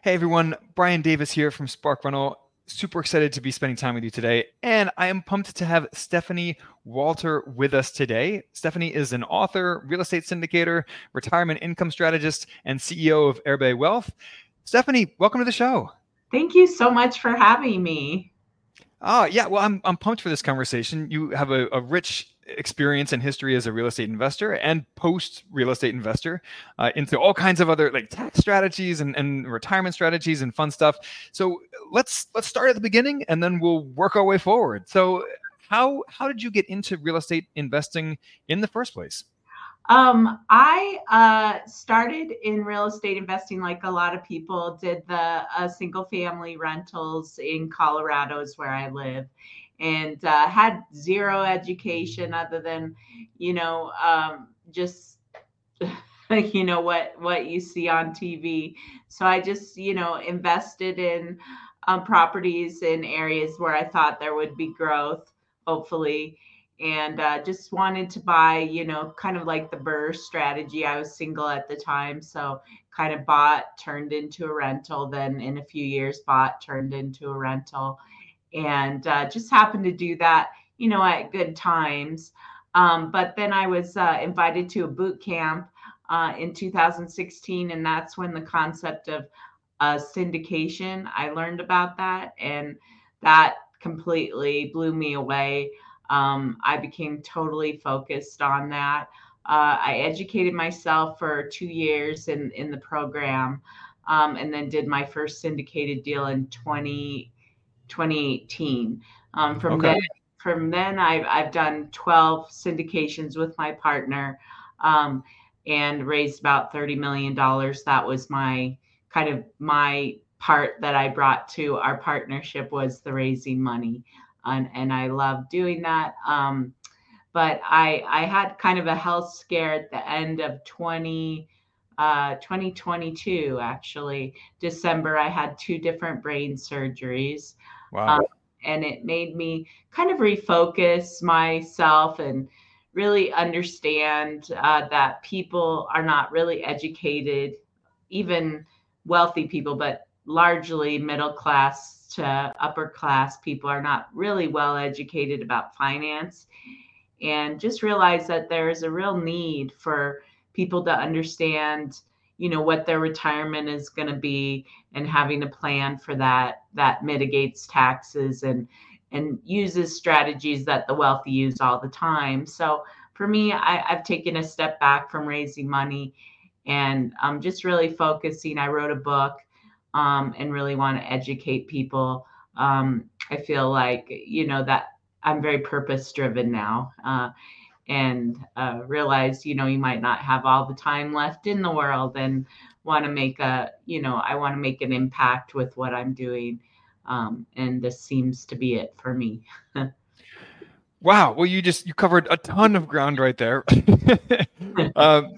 Hey everyone, Brian Davis here from Spark Rental. Super excited to be spending time with you today. And I am pumped to have Stephanie Walter with us today. Stephanie is an author, real estate syndicator, retirement income strategist, and CEO of ERBE Wealth. Stephanie, welcome to the show. Thank you so much for having me. Oh, yeah. Well, I'm, I'm pumped for this conversation. You have a, a rich experience and history as a real estate investor and post real estate investor uh, into all kinds of other like tax strategies and, and retirement strategies and fun stuff. So let's let's start at the beginning and then we'll work our way forward. So how how did you get into real estate investing in the first place? Um, I uh, started in real estate investing like a lot of people did the uh, single family rentals in Colorado is where I live and uh, had zero education other than you know um, just you know what what you see on tv so i just you know invested in um, properties in areas where i thought there would be growth hopefully. And uh, just wanted to buy you know kind of like the BRRRR strategy. I was single at the time so kind of bought turned into a rental then in a few years bought turned into a rental and uh, just happened to do that, you know, at good times. Um, but then I was uh, invited to a boot camp uh, in 2016, and that's when the concept of uh, syndication I learned about that, and that completely blew me away. Um, I became totally focused on that. Uh, I educated myself for two years in in the program, um, and then did my first syndicated deal in 20 2018. Um, from okay. then, from then, I've I've done 12 syndications with my partner, um, and raised about 30 million dollars. That was my kind of my part that I brought to our partnership was the raising money, and and I love doing that. Um, but I I had kind of a health scare at the end of 20. Uh, 2022 actually december i had two different brain surgeries Wow. Um, and it made me kind of refocus myself and really understand uh, that people are not really educated, even wealthy people, but largely middle class to upper class people are not really well educated about finance. And just realize that there is a real need for people to understand you know what their retirement is going to be and having a plan for that that mitigates taxes and and uses strategies that the wealthy use all the time. So for me I, have taken a step back from raising money and i'm just really focusing. I wrote a book um, and really want to educate people. Um, i feel like you know that i'm very purpose driven now uh, and uh, realize you know you might not have all the time left in the world and want to make a you know i want to make an impact with what i'm doing um, and this seems to be it for me. Wow well you just you covered a ton of ground right there. Um,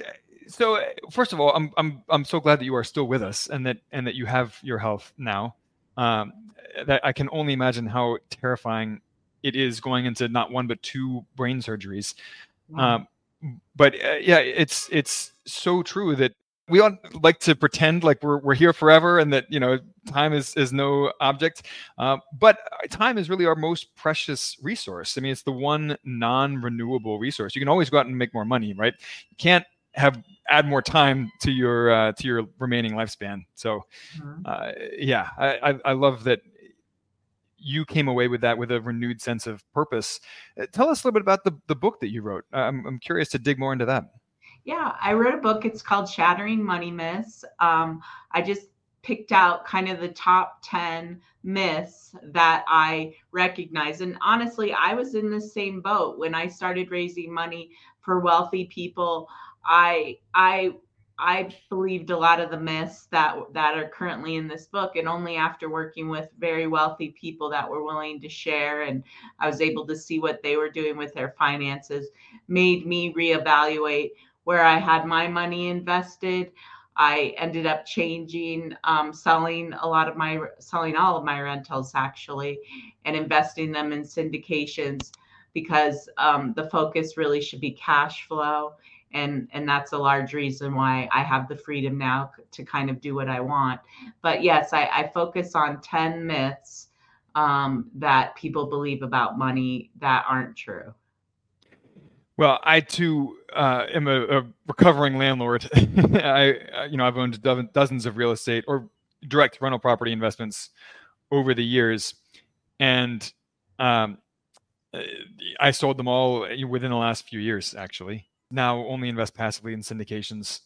so first of all I'm, I'm i'm so glad that you are still with us and that and that you have your health now. Um, that i can only imagine how terrifying it is going into not one but two brain surgeries. Um, but uh, yeah, it's it's so true that we all like to pretend like we're, we're here forever and that you know time is is no object. Uh, but time is really our most precious resource. I mean it's the one non-renewable resource. You can always go out and make more money right? You can't have add more time to your uh, to your remaining lifespan. So mm-hmm. uh, yeah I, I, I love that you came away with that with a renewed sense of purpose. Uh, tell us a little bit about the, the book that you wrote. I'm, I'm curious to dig more into that. Yeah, I wrote a book. It's called Shattering Money Myths. Um, I just picked out kind of the top 10 myths that I recognize. And honestly, I was in the same boat when I started raising money for wealthy people. I I I believed a lot of the myths that that are currently in this book, and only after working with very wealthy people that were willing to share, and I was able to see what they were doing with their finances, made me reevaluate where I had my money invested. I ended up changing, um, selling a lot of my, selling all of my rentals actually, and investing them in syndications because um, the focus really should be cash flow and and that's a large reason why i have the freedom now to kind of do what i want but yes i, I focus on 10 myths um, that people believe about money that aren't true well, I too uh, am a, a, recovering landlord. I, you know, I've owned dozens of real estate or direct rental property investments over the years, and um, I sold them all within the last few years. Actually, now only invest passively in syndications.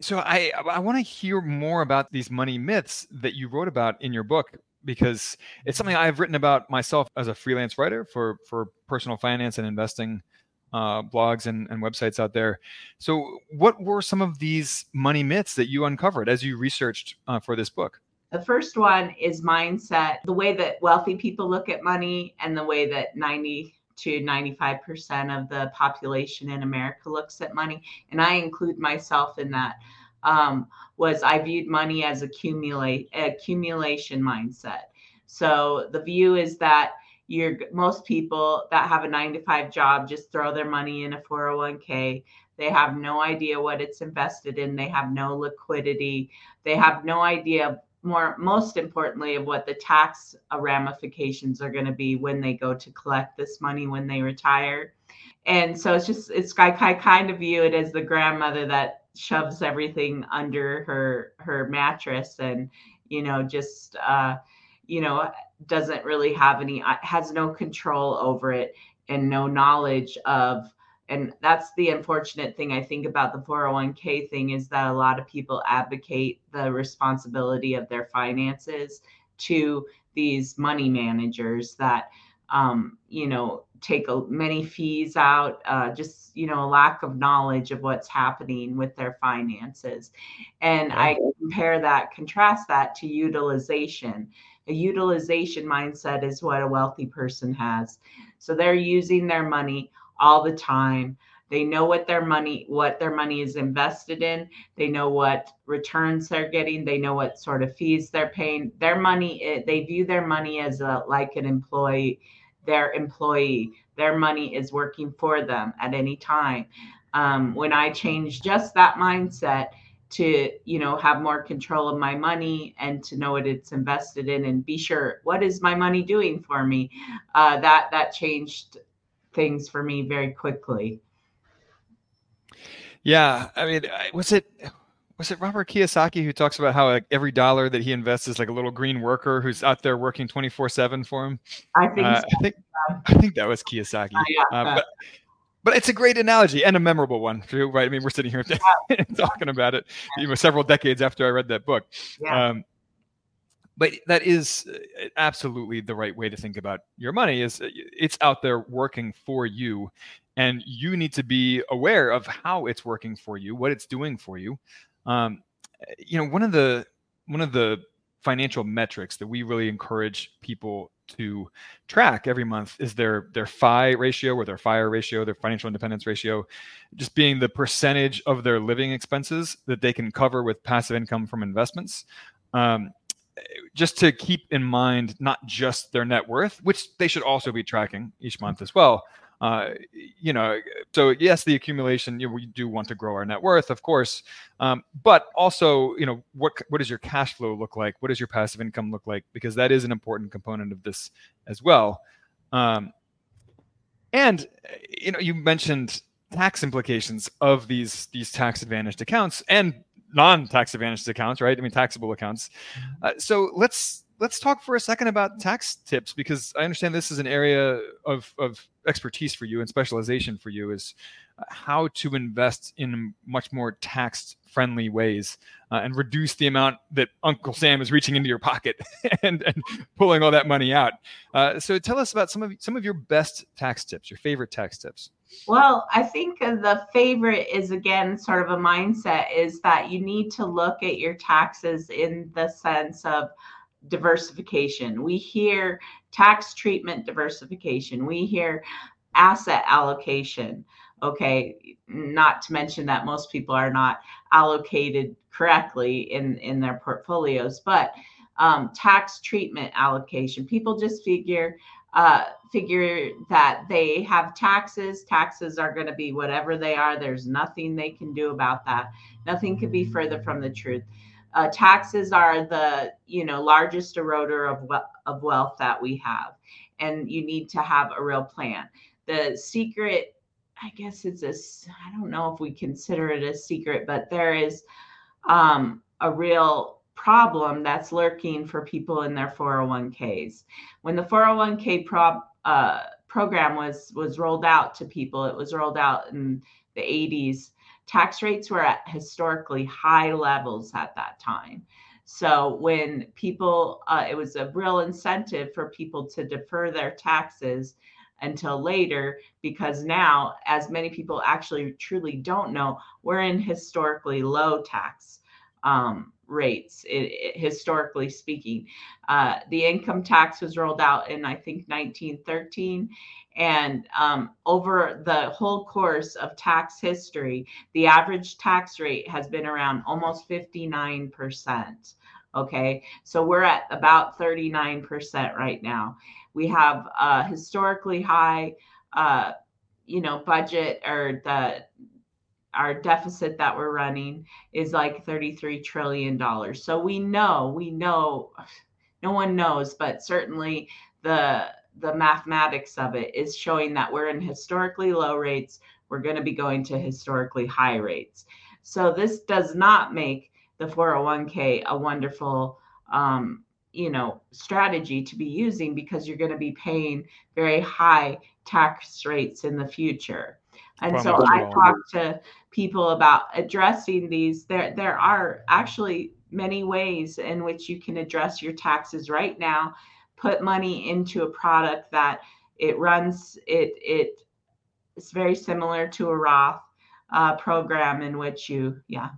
So I I want to hear more about these money myths that you wrote about in your book because it's something I've written about myself as a freelance writer for for personal finance and investing uh, blogs and, and websites out there. So, what were some of these money myths that you uncovered as you researched uh, for this book? The first one is mindset, the way that wealthy people look at money, and the way that 90 to 95% of the population in America looks at money. And I include myself in that. Um, was I viewed money as accumulate accumulation mindset. So the view is that you're most people that have a nine to five job just throw their money in a 401k they have no idea what it's invested in they have no liquidity they have no idea more most importantly of what the tax ramifications are going to be when they go to collect this money when they retire. And so it's just it's i, I kind of view it as the grandmother that shoves everything under her her mattress and you know just uh you know doesn't really have any uh, has no control over it and no knowledge of and that's the unfortunate thing i think about the 401k thing is that a lot of people advocate the responsibility of their finances to these money managers that um, you know take a, many fees out uh, just you know a lack of knowledge of what's happening with their finances. And i compare that contrast that to utilization. A utilization mindset is what a wealthy person has. So they're using their money all the time. They know what their money what their money is invested in. They know what returns they're getting. They know what sort of fees they're paying. Their money eh, they view their money as a like an employee their employee. Their money is working for them at any time. Um, when I changed just that mindset, to you know have more control of my money and to know what it's invested in and be sure what is my money doing for me uh, that that changed things for me very quickly yeah i mean was it was it robert kiyosaki who talks about how like every dollar that he invests is like a little green worker who's out there working 24 7 for him i think uh, so. i think i think that was kiyosaki uh, but but it's a great analogy and a memorable one too, right? I mean, we're sitting here talking about it, you know, several decades after I read that book. Yeah. Um, but that is uh, absolutely the right way to think about your money. Is uh, it's out there working for you, and you need to be aware of how it's working for you, what it's doing for you. Um, you know, one of the one of the financial metrics that we really encourage people to track every month is their their FI ratio or their FIRE ratio, their financial independence ratio, just being the percentage of their living expenses that they can cover with passive income from investments. Um, just to keep in mind not just their net worth, which they should also be tracking each month as well, uh, you know, so yes, the accumulation, you know, we do want to grow our net worth, of course, um, but also, you know, what what does your cash flow look like? What does your passive income look like? Because that is an important component of this as well. Um, and you know, you mentioned tax implications of these these tax advantaged accounts and non-tax advantaged accounts, right? I mean, taxable accounts. Uh, so let's let's talk for a second about tax tips because I understand this is an area of, of expertise for you and specialization for you is uh, how to invest in much more tax friendly ways uh, and reduce the amount that Uncle Sam is reaching into your pocket and, and pulling all that money out. Uh, so tell us about some of some of your best tax tips, your favorite tax tips. Well, I think the favorite is again sort of a mindset is that you need to look at your taxes in the sense of diversification. We hear tax treatment diversification, we hear asset allocation. Okay, not to mention that most people are not allocated correctly in, in their portfolios, but um, tax treatment allocation. People just figure uh, figure that they have taxes. Taxes are going to be whatever they are. There's nothing they can do about that. Nothing could be further from the truth. Uh, taxes are the you know largest eroder of of wealth that we have, and you need to have a real plan. The secret, I guess it's a I don't know if we consider it a secret, but there is um, a real problem that's lurking for people in their 401ks. When the 401k prob, uh, program was was rolled out to people, it was rolled out in the 80s. Tax rates were at historically high levels at that time. So when people, uh, it was a real incentive for people to defer their taxes until later because now, as many people actually truly don't know, we're in historically low tax um, rates, it, it, historically speaking. Uh, the income tax was rolled out in, I think, 1913. And um, over the whole course of tax history, the average tax rate has been around almost 59%. Okay, so we're at about 39% right now. We have a historically high, uh, you know, budget or the our deficit that we're running is like 33 trillion dollars. So we know we know no one knows but certainly the the mathematics of it is showing that we're in historically low rates. We're going to be going to historically high rates. So this does not make the 401k a wonderful um, you know strategy to be using because you're going to be paying very high tax rates in the future and so I talk to people about addressing these. There, there are actually many ways in which you can address your taxes right now. Put money into a product that it runs. It it is very similar to a Roth uh, program in which you, yeah.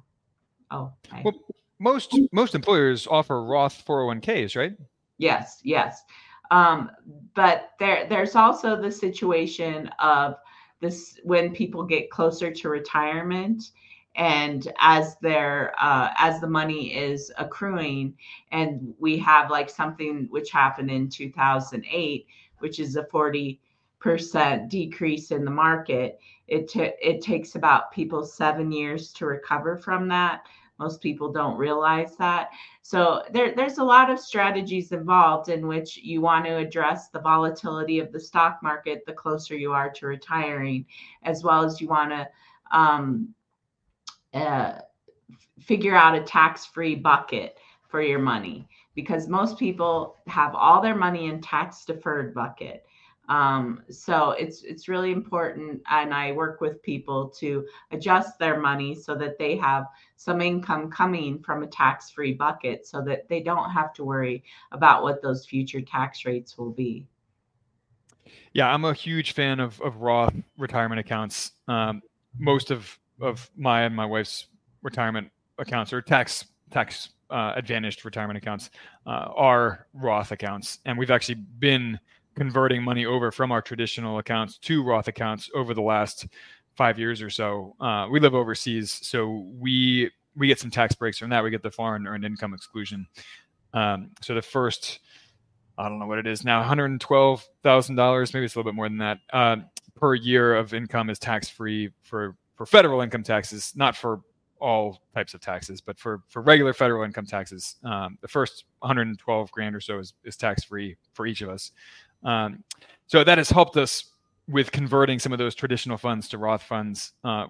Oh, okay. well, most most employers offer Roth 401ks, right? Yes, yes. Um, but there there's also the situation of this when people get closer to retirement and as their uh, as the money is accruing and we have like something which happened in 2008 which is a 40 percent decrease in the market it t- it takes about people seven years to recover from that most people don't realize that. So there, there's a lot of strategies involved in which you want to address the volatility of the stock market the closer you are to retiring, as well as you want to um, uh, figure out a tax-free bucket for your money because most people have all their money in tax deferred bucket um, so it's it's really important, and I work with people to adjust their money so that they have some income coming from a tax-free bucket, so that they don't have to worry about what those future tax rates will be. Yeah, I'm a huge fan of, of Roth retirement accounts. Um, most of of my and my wife's retirement accounts or tax tax uh, advantaged retirement accounts uh, are Roth accounts, and we've actually been converting money over from our traditional accounts to Roth accounts over the last five years or so. Uh, we live overseas, so we we get some tax breaks from that. We get the foreign earned income exclusion. Um, so the first, I don't know what it is now, one hundred twelve thousand dollars, maybe it's a little bit more than that, uh, per year of income is tax free for for federal income taxes, not for all types of taxes, but for for regular federal income taxes, um, the first 112 grand or so is, is tax free for each of us. Um, so that has helped us with converting some of those traditional funds to Roth funds uh,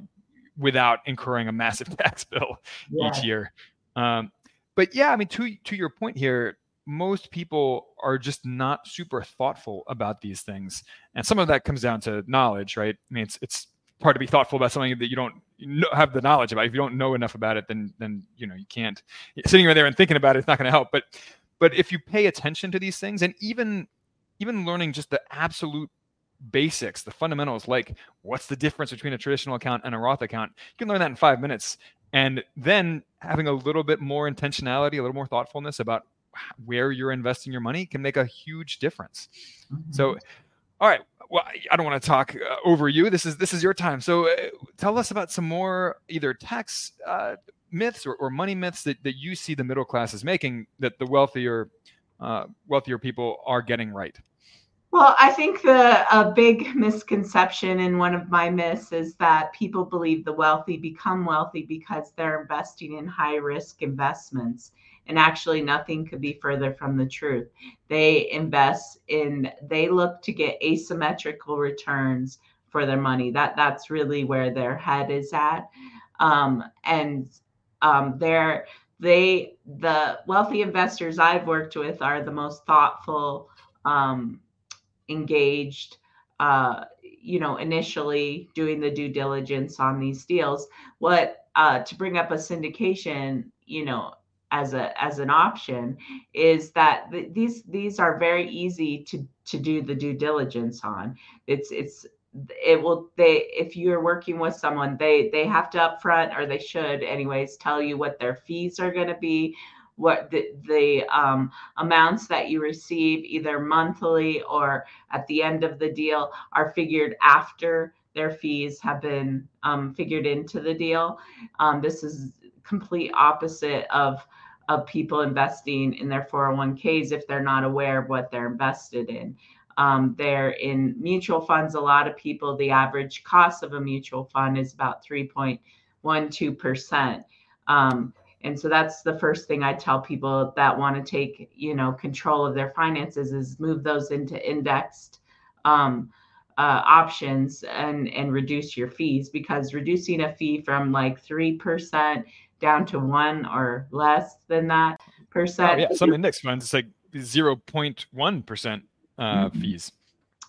without incurring a massive tax bill yeah. each year. Um, but yeah, I mean, to to your point here, most people are just not super thoughtful about these things, and some of that comes down to knowledge, right? I mean, it's it's hard to be thoughtful about something that you don't have the knowledge about. If you don't know enough about it, then then you know you can't. Sitting right there and thinking about it, it's not going to help. But but if you pay attention to these things, and even even learning just the absolute basics, the fundamentals, like what's the difference between a traditional account and a Roth account. You can learn that in five minutes. And then having a little bit more intentionality, a little more thoughtfulness about where you're investing your money can make a huge difference. Mm-hmm. So, all right. Well, I don't want to talk uh, over you. This is this is your time. So, uh, tell us about some more either tax uh, myths or, or, money myths that, that you see the middle class is making that the wealthier uh, wealthier people are getting right. Well, I think the a big misconception and one of my myths is that people believe the wealthy become wealthy because they're investing in high risk investments. And actually, nothing could be further from the truth. They invest in, they look to get asymmetrical returns for their money. That that's really where their head is at. Um, and um, they're they the wealthy investors I've worked with are the most thoughtful um, engaged uh, you know initially doing the due diligence on these deals. What uh, to bring up a syndication you know as a as an option is that th- these these are very easy to to do the due diligence on. It's it's it will they if you're working with someone they they have to upfront or they should anyways tell you what their fees are going to be what the, the um, amounts that you receive either monthly or at the end of the deal are figured after their fees have been um, figured into the deal. Um, this is complete opposite of of people investing in their 401ks if they're not aware of what they're invested in. Um, they're in mutual funds. A lot of people, the average cost of a mutual fund is about 3.12%. Um, and so that's the first thing i tell people that want to take you know control of their finances is move those into indexed um, uh, options and and reduce your fees because reducing a fee from like 3% down to 1 or less than that percent oh, yeah some index funds it's like 0.1% uh, mm-hmm. fees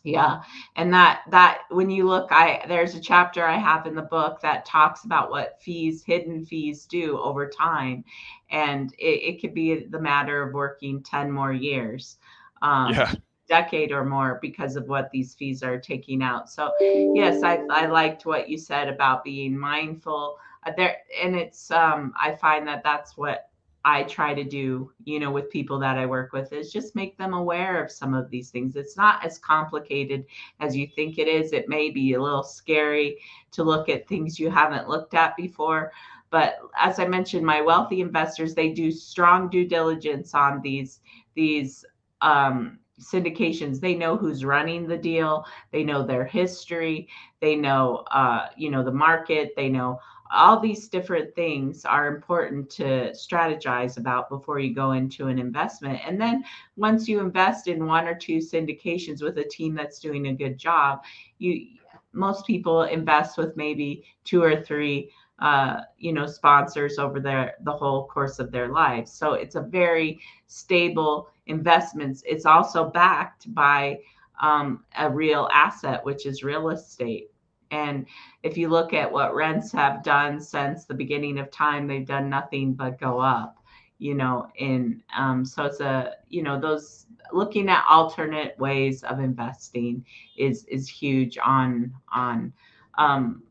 yeah. And that that when you look i there's a chapter i have in the book that talks about what fees hidden fees do over time. And it, it could be the matter of working 10 more years um, yeah. decade or more because of what these fees are taking out. So yes i, I liked what you said about being mindful. Uh, there and it's um, i find that that's what I try to do, you know, with people that I work with is just make them aware of some of these things. It's not as complicated as you think it is. It may be a little scary to look at things you haven't looked at before. But as I mentioned, my wealthy investors, they do strong due diligence on these, these um, syndications they know who's running the deal they know their history they know uh, you know the market they know all these different things are important to strategize about before you go into an investment. And then once you invest in one or two syndications with a team that's doing a good job, you most people invest with maybe two or three uh, you know sponsors over their the whole course of their lives. So it's a very stable investments. It's also backed by um, a real asset which is real estate and if you look at what rents have done since the beginning of time, they've done nothing but go up, you know, in um, so it's a, you know, those looking at alternate ways of investing is is huge on on um,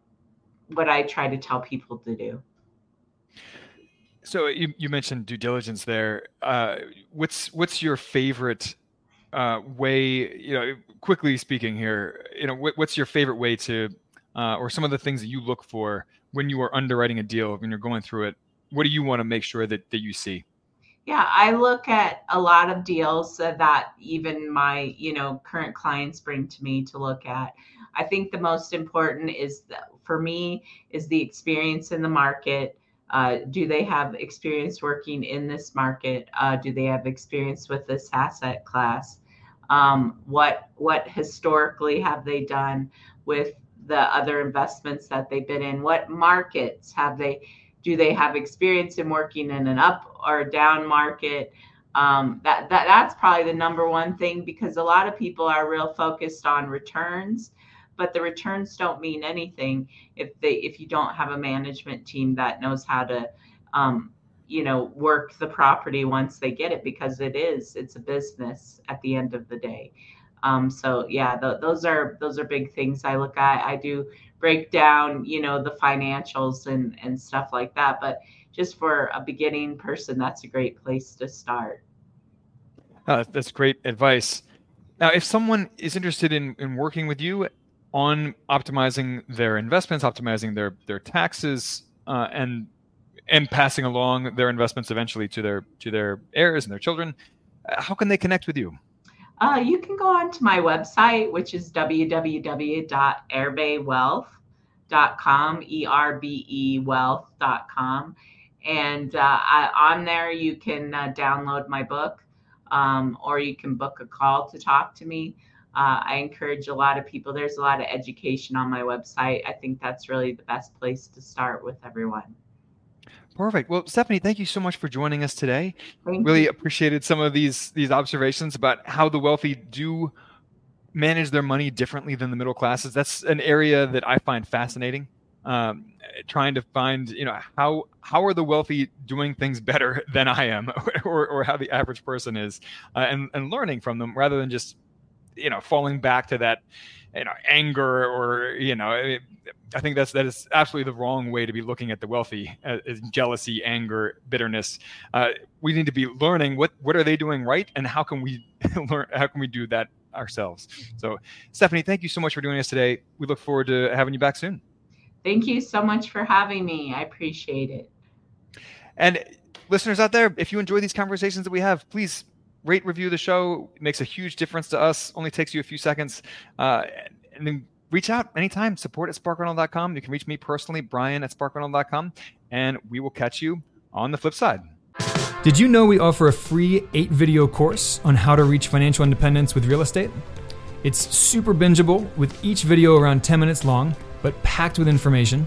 what I try to tell people to do. So you, you mentioned due diligence there. Uh, what's what's your favorite uh, way? You know, quickly speaking here, you know, what, what's your favorite way to uh, or some of the things that you look for when you are underwriting a deal when you're going through it what do you want to make sure that, that you see? Yeah i look at a lot of deals that even my you know current clients bring to me to look at. I think the most important is for me is the experience in the market. Uh, do they have experience working in this market? Uh, do they have experience with this asset class? Um, what what historically have they done with the other investments that they've been in? What markets have they? Do they have experience in working in an up or down market? Um, that, that that's probably the number one thing because a lot of people are real focused on returns, but the returns don't mean anything if they if you don't have a management team that knows how to um, you know work the property once they get it because it is it's a business at the end of the day Um, so yeah, th- those are those are big things I look at. I do break down, you know, the financials and and stuff like that. But just for a beginning person, that's a great place to start. Uh, that's great advice. Now, if someone is interested in, in working with you on optimizing their investments, optimizing their their taxes, uh, and and passing along their investments eventually to their to their heirs and their children, uh, how can they connect with you? Uh, you can go on to my website, which is www.erbewealth.com, E R B E wealth.com. And uh, I, on there, you can uh, download my book um, or you can book a call to talk to me. Uh, I encourage a lot of people. There's a lot of education on my website. I think that's really the best place to start with everyone. Perfect. Well, Stephanie, thank you so much for joining us today. Thank really you. appreciated some of these these observations about how the wealthy do manage their money differently than the middle classes. That's an area that I find fascinating. Um, trying to find, you know, how how are the wealthy doing things better than I am, or or how the average person is, uh, and and learning from them rather than just, you know, falling back to that, you know, anger or you know. It, I think that's that is absolutely the wrong way to be looking at the wealthy as jealousy, anger, bitterness. Uh, we need to be learning what what are they doing right, and how can we learn? How can we do that ourselves? So, Stephanie, thank you so much for doing this today. We look forward to having you back soon. Thank you so much for having me. I appreciate it. And listeners out there, if you enjoy these conversations that we have, please rate, review the show. It makes a huge difference to us. Only takes you a few seconds. Uh, and then reach out anytime. Support at sparkrental.com. You can reach me personally, Brian at sparkrental.com, and we will catch you on the flip side. Did you know we offer a free eight video course on how to reach financial independence with real estate? It's super bingeable with each video around 10 minutes long, but packed with information.